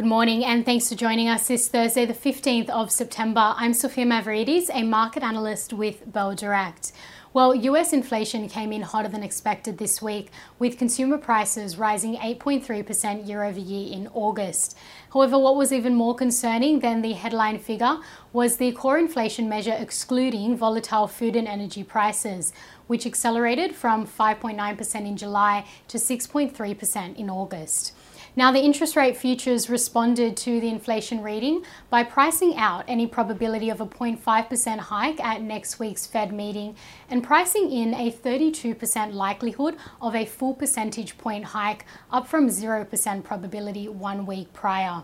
Good morning and thanks for joining us this Thursday, the 15th of September. I'm Sophia Mavridis, a market analyst with Bell Direct. Well, US inflation came in hotter than expected this week, with consumer prices rising 8.3% year over year in August. However, what was even more concerning than the headline figure was the core inflation measure excluding volatile food and energy prices, which accelerated from 5.9% in July to 6.3% in August. Now, the interest rate futures responded to the inflation reading by pricing out any probability of a 0.5% hike at next week's Fed meeting and pricing in a 32% likelihood of a full percentage point hike, up from 0% probability one week prior.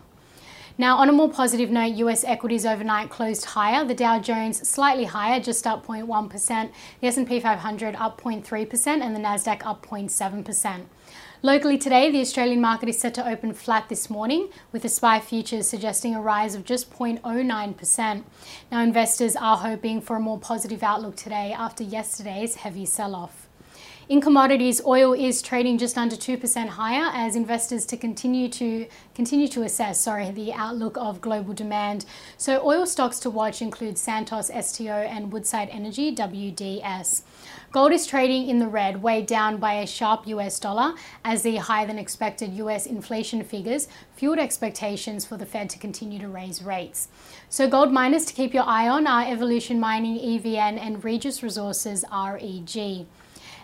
Now, on a more positive note, US equities overnight closed higher. The Dow Jones slightly higher, just up 0.1%. The S&P 500 up 0.3% and the Nasdaq up 0.7%. Locally today, the Australian market is set to open flat this morning, with the SPI futures suggesting a rise of just 0.09%. Now, investors are hoping for a more positive outlook today after yesterday's heavy sell off. In commodities, oil is trading just under 2% higher as investors to continue to continue to assess, sorry, the outlook of global demand. So oil stocks to watch include Santos, STO and Woodside Energy, WDS. Gold is trading in the red, weighed down by a sharp US dollar as the higher than expected US inflation figures fueled expectations for the Fed to continue to raise rates. So gold miners to keep your eye on are Evolution Mining, EVN and Regis Resources, REG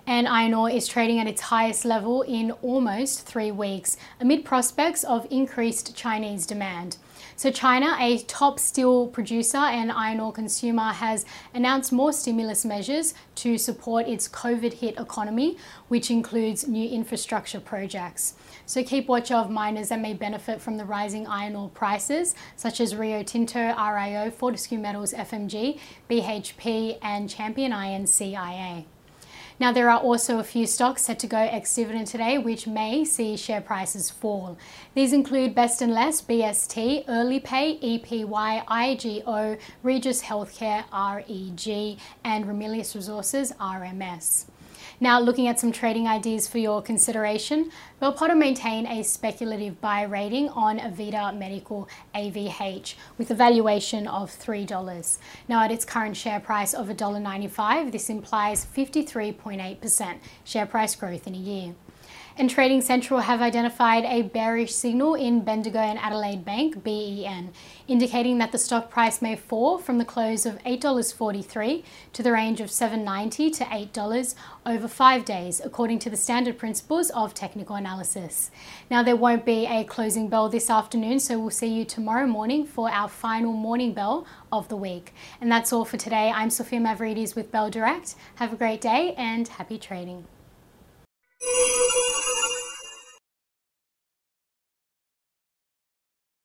and iron ore is trading at its highest level in almost three weeks amid prospects of increased Chinese demand. So, China, a top steel producer and iron ore consumer, has announced more stimulus measures to support its COVID hit economy, which includes new infrastructure projects. So, keep watch of miners that may benefit from the rising iron ore prices, such as Rio Tinto, RIO, Fortescue Metals, FMG, BHP, and Champion Iron CIA. Now, there are also a few stocks set to go ex dividend today, which may see share prices fall. These include Best and Less, BST, Earlypay, EPY, IGO, Regis Healthcare, REG, and Ramelius Resources, RMS. Now, looking at some trading ideas for your consideration, Bell Potter maintain a speculative buy rating on Avita Medical AVH with a valuation of $3. Now, at its current share price of $1.95, this implies 53.8% share price growth in a year and Trading Central have identified a bearish signal in Bendigo and Adelaide Bank, BEN, indicating that the stock price may fall from the close of $8.43 to the range of $7.90 to $8 over five days, according to the standard principles of technical analysis. Now, there won't be a closing bell this afternoon, so we'll see you tomorrow morning for our final morning bell of the week. And that's all for today. I'm Sophia Mavridis with Bell Direct. Have a great day and happy trading.